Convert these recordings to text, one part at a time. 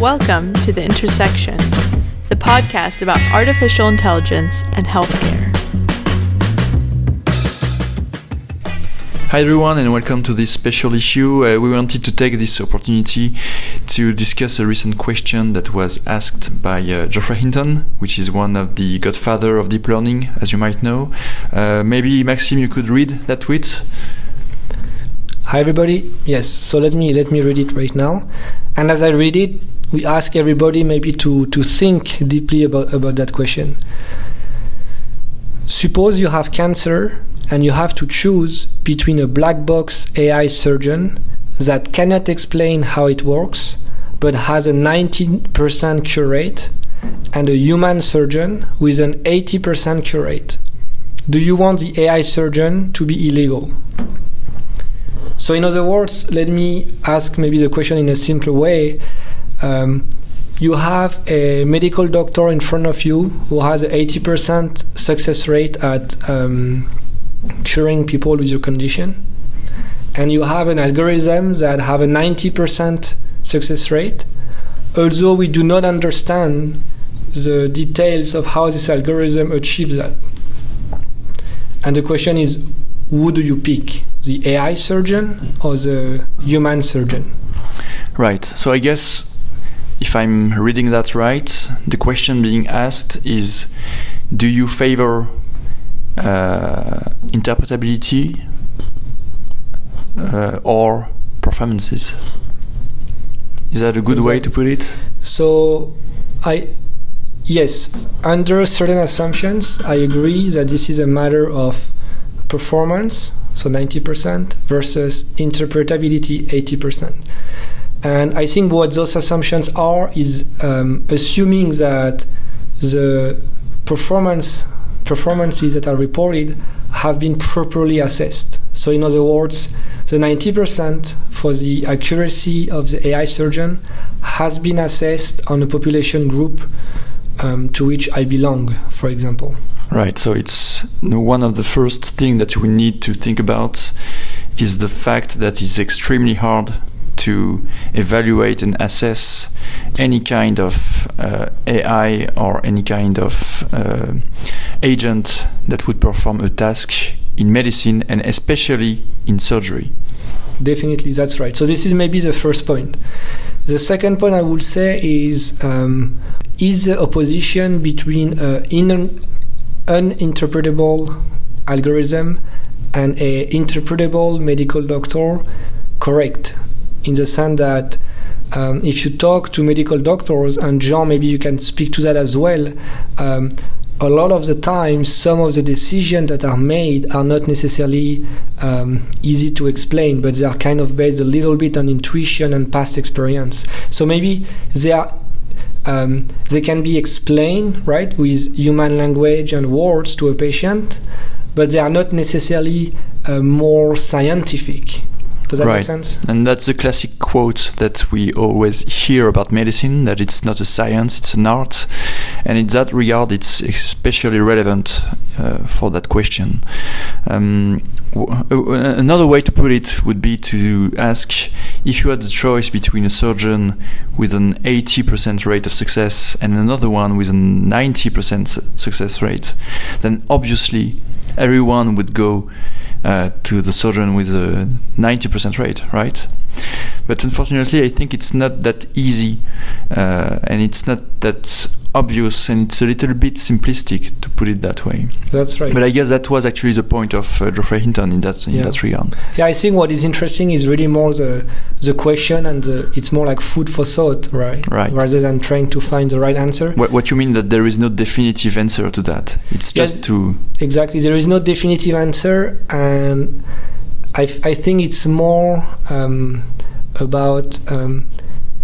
Welcome to The Intersection, the podcast about artificial intelligence and healthcare. Hi everyone and welcome to this special issue. Uh, we wanted to take this opportunity to discuss a recent question that was asked by uh, Geoffrey Hinton, which is one of the godfather of deep learning, as you might know. Uh, maybe Maxime, you could read that tweet. Hi everybody. Yes, so let me let me read it right now. And as I read it, we ask everybody maybe to to think deeply about about that question. Suppose you have cancer and you have to choose between a black box AI surgeon that cannot explain how it works but has a 90% cure rate and a human surgeon with an 80% cure rate. Do you want the AI surgeon to be illegal? So, in other words, let me ask maybe the question in a simpler way. Um, you have a medical doctor in front of you who has an 80% success rate at um, curing people with your condition. And you have an algorithm that have a 90% success rate. Although we do not understand the details of how this algorithm achieves that. And the question is who do you pick? The ai surgeon or the human surgeon? Right. So i guess if i'm reading that right the question being asked is do you favor uh, interpretability uh, or performances. Is that a good exactly. way to put it? So, I yes, under certain assumptions, I agree that this is a matter of performance, so 90%, versus interpretability, 80%. And I think what those assumptions are is um, assuming that the performance performances that are reported have been properly assessed. So, in other words, the 90% for the accuracy of the AI surgeon has been assessed on a population group um, to which I belong, for example. Right. So it's one of the first things that we need to think about is the fact that it's extremely hard to evaluate and assess any kind of uh, AI or any kind of uh, agent that would perform a task in medicine and especially in surgery. Definitely, that's right. So, this is maybe the first point. The second point I would say is um, is the opposition between an uninterpretable algorithm and a interpretable medical doctor correct? In the sense that um, if you talk to medical doctors, and Jean, maybe you can speak to that as well. Um, a lot of the time, some of the decisions that are made are not necessarily um, easy to explain, but they are kind of based a little bit on intuition and past experience. So maybe they are um, they can be explained right with human language and words to a patient, but they are not necessarily uh, more scientific. Does that right. make sense? And that's a classic quote that we always hear about medicine that it's not a science, it's an art. And in that regard, it's especially relevant uh, for that question. Um, w- another way to put it would be to ask if you had the choice between a surgeon with an 80% rate of success and another one with a 90% success rate, then obviously everyone would go uh, to the surgeon with a 90% rate, right? But unfortunately, I think it's not that easy uh, and it's not that obvious and it's a little bit simplistic to put it that way. That's right. But I guess that was actually the point of uh, Geoffrey Hinton in that in yeah. that regard. Yeah, I think what is interesting is really more the the question and the, it's more like food for thought, right? Right. Rather than trying to find the right answer. What, what you mean that there is no definitive answer to that? It's just yes, to exactly there is no definitive answer, and I I think it's more um, about. Um,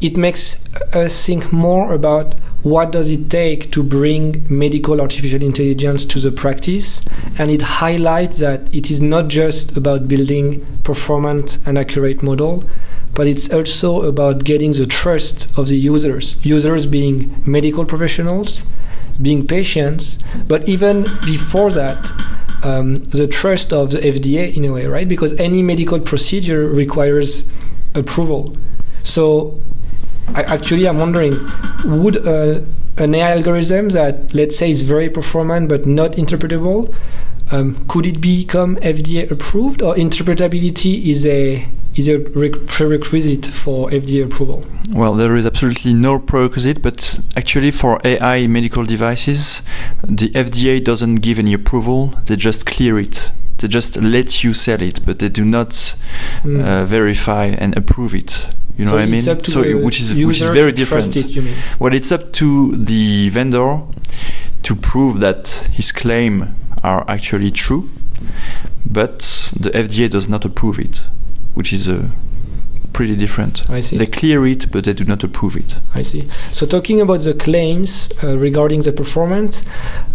it makes us think more about what does it take to bring medical artificial intelligence to the practice and it highlights that it is not just about building performant and accurate model but it's also about getting the trust of the users users being medical professionals being patients but even before that um, the trust of the fda in a way right because any medical procedure requires approval so I, actually, I'm wondering, would an AI algorithm that, let's say, is very performant but not interpretable, um, could it become FDA approved, or interpretability is a is a prerequisite for FDA approval? Well, there is absolutely no prerequisite, but actually, for AI medical devices, the FDA doesn't give any approval; they just clear it. They just let you sell it, but they do not mm. uh, verify and approve it. You know so what I mean? So, which is which is very different. It, well, it's up to the vendor to prove that his claim are actually true, but the FDA does not approve it, which is a pretty different. I see. They clear it, but they do not approve it. I see. So talking about the claims uh, regarding the performance,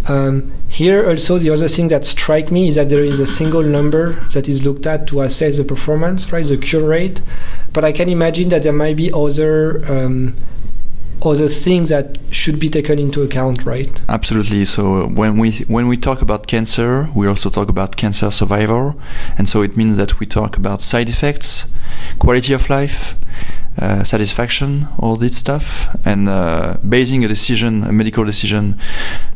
um, here also the other thing that strike me is that there is a single number that is looked at to assess the performance, right? The cure rate. But I can imagine that there might be other um, other things that should be taken into account, right? Absolutely. So when we when we talk about cancer, we also talk about cancer survivor, and so it means that we talk about side effects, quality of life, uh, satisfaction, all this stuff, and uh, basing a decision, a medical decision,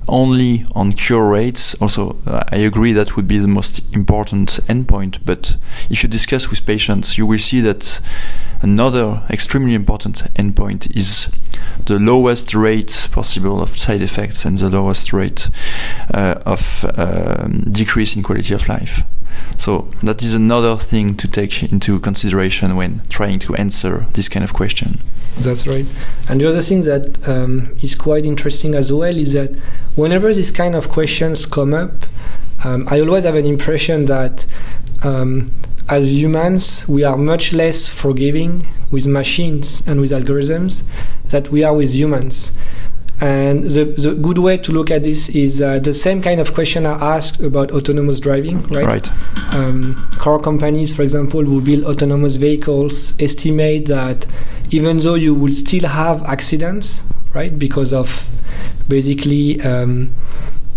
only on cure rates. Also, uh, I agree that would be the most important endpoint. But if you discuss with patients, you will see that another extremely important endpoint is the lowest rate possible of side effects and the lowest rate uh, of um, decrease in quality of life. So that is another thing to take into consideration when trying to answer this kind of question. That's right. And the other thing that um, is quite interesting as well is that whenever these kind of questions come up, um, I always have an impression that um, as humans, we are much less forgiving with machines and with algorithms that we are with humans. And the, the good way to look at this is uh, the same kind of question I asked about autonomous driving, right? Right. Um, car companies, for example, who build autonomous vehicles estimate that even though you will still have accidents, right, because of basically um,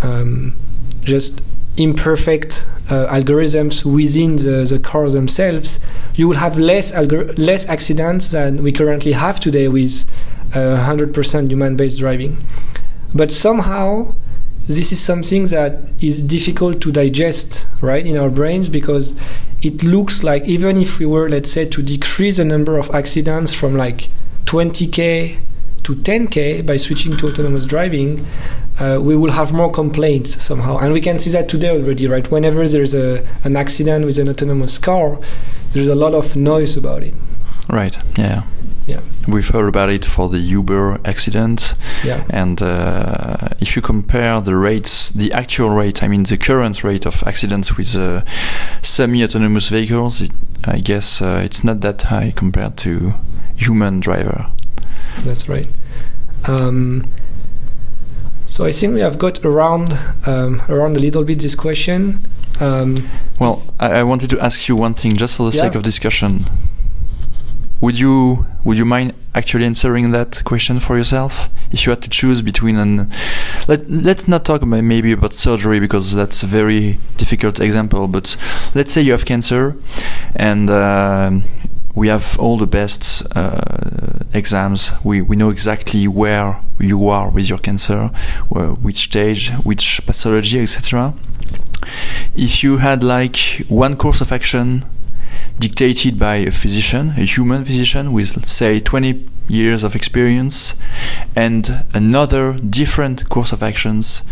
um, just imperfect uh, algorithms within the, the cars themselves, you will have less algor- less accidents than we currently have today with uh, 100% human-based driving. But somehow, this is something that is difficult to digest, right, in our brains because it looks like even if we were, let's say, to decrease the number of accidents from like 20k to 10k by switching to autonomous driving, uh, we will have more complaints somehow. And we can see that today already, right? Whenever there's a, an accident with an autonomous car, there's a lot of noise about it. Right, yeah. Yeah. We've heard about it for the Uber accident. Yeah. And uh, if you compare the rates, the actual rate, I mean the current rate of accidents with uh, semi-autonomous vehicles, it, I guess uh, it's not that high compared to human driver. That's right. Um, so I think we have got around um, around a little bit this question. Um, well, I, I, wanted to ask you one thing, just for the yeah. sake of discussion. Would you would you mind actually answering that question for yourself if you had to choose between an let let's not talk about maybe about surgery because that's a very difficult example but let's say you have cancer and uh, we have all the best uh, exams. We, we know exactly where you are with your cancer, which stage, which pathology, etc. If you had like one course of action dictated by a physician, a human physician with, say, 20 years of experience, and another different course of actions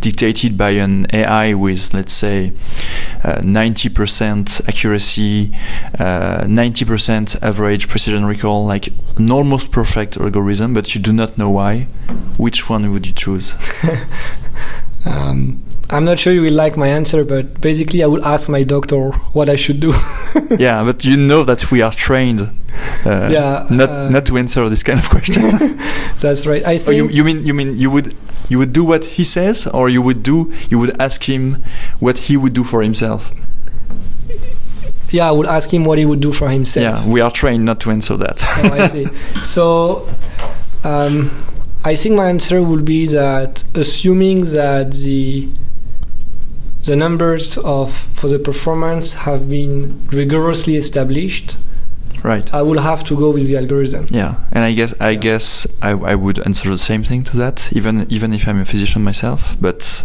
dictated by an AI with, let's say, uh, 90% accuracy, uh, 90% average precision recall, like an almost perfect algorithm, but you do not know why, which one would you choose? um, I'm not sure you will like my answer, but basically, I will ask my doctor what I should do. yeah, but you know that we are trained. Uh, yeah, not uh, not to answer this kind of question. that's right. I think. Oh, you, you mean you mean you would you would do what he says, or you would do you would ask him what he would do for himself? Yeah, I would ask him what he would do for himself. Yeah, we are trained not to answer that. oh, I see. So. Um, I think my answer would be that assuming that the the numbers of for the performance have been rigorously established. Right. I will have to go with the algorithm. Yeah, and I guess I Yeah. guess I, I would answer the same thing to that, even even if I'm a physician myself. But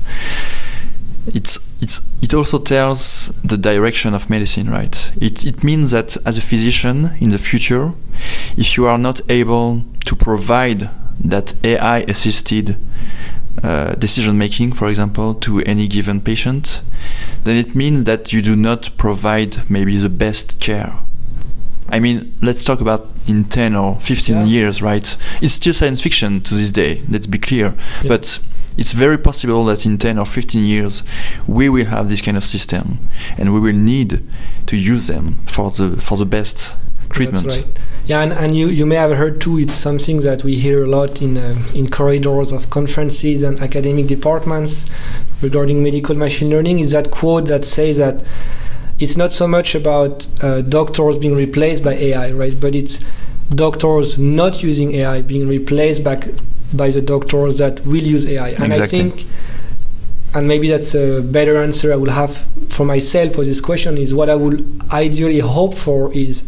it's it's it also tells the direction of medicine, right? It it means that as a physician in the future, if you are not able to provide that AI assisted uh, decision making, for example, to any given patient, then it means that you do not provide maybe the best care. I mean, let's talk about in 10 or 15 Yeah. years, right? It's still science fiction to this day, let's be clear. Yeah. But it's very possible that in 10 or 15 years, we will have this kind of system and we will need to use them for the, for the best treatment. That's right. Yeah, and, and you, you may have heard too, it's something that we hear a lot in, um in corridors of conferences and academic departments regarding medical machine learning, is that quote that says that it's not so much about uh, doctors being replaced by AI, right? But it's doctors not using AI being replaced back by the doctors that will use AI. And I think and maybe that's a better answer I will have for myself for this question is what I would ideally hope for is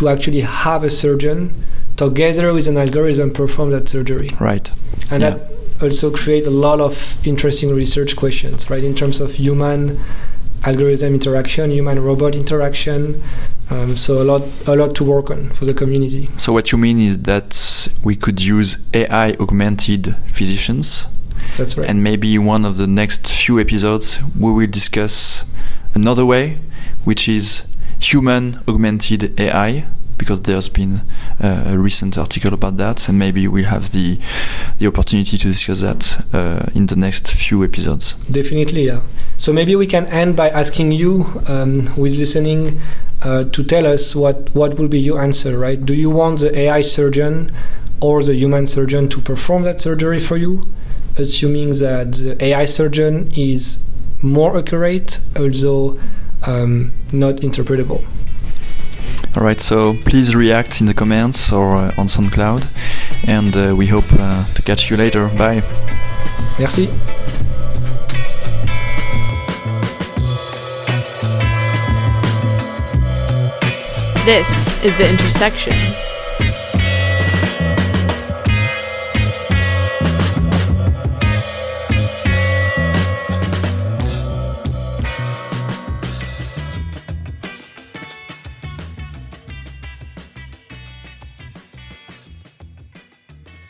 to actually have a surgeon together with an algorithm perform that surgery. Right. And Yeah. that also create a lot of interesting research questions, right? In terms of human algorithm interaction, human robot interaction. Um, so a lot, a lot to work on for the community. So what you mean is that we could use AI augmented physicians That's right. and maybe one of the next few episodes we will discuss another way which is human augmented AI because there's been uh, a recent article about that and maybe we'll have the the opportunity to discuss that uh, in the next few episodes Definitely, yeah. So maybe we can end by asking you, um, who is listening, uh, to tell us what what will be your answer, right? Do you want the AI surgeon or the human surgeon to perform that surgery for you, assuming that the AI surgeon is more accurate, although um, not interpretable? all right so please react in the comments or uh, on SoundCloud and uh, we hope uh, to catch you later bye Merci. This is The Intersection,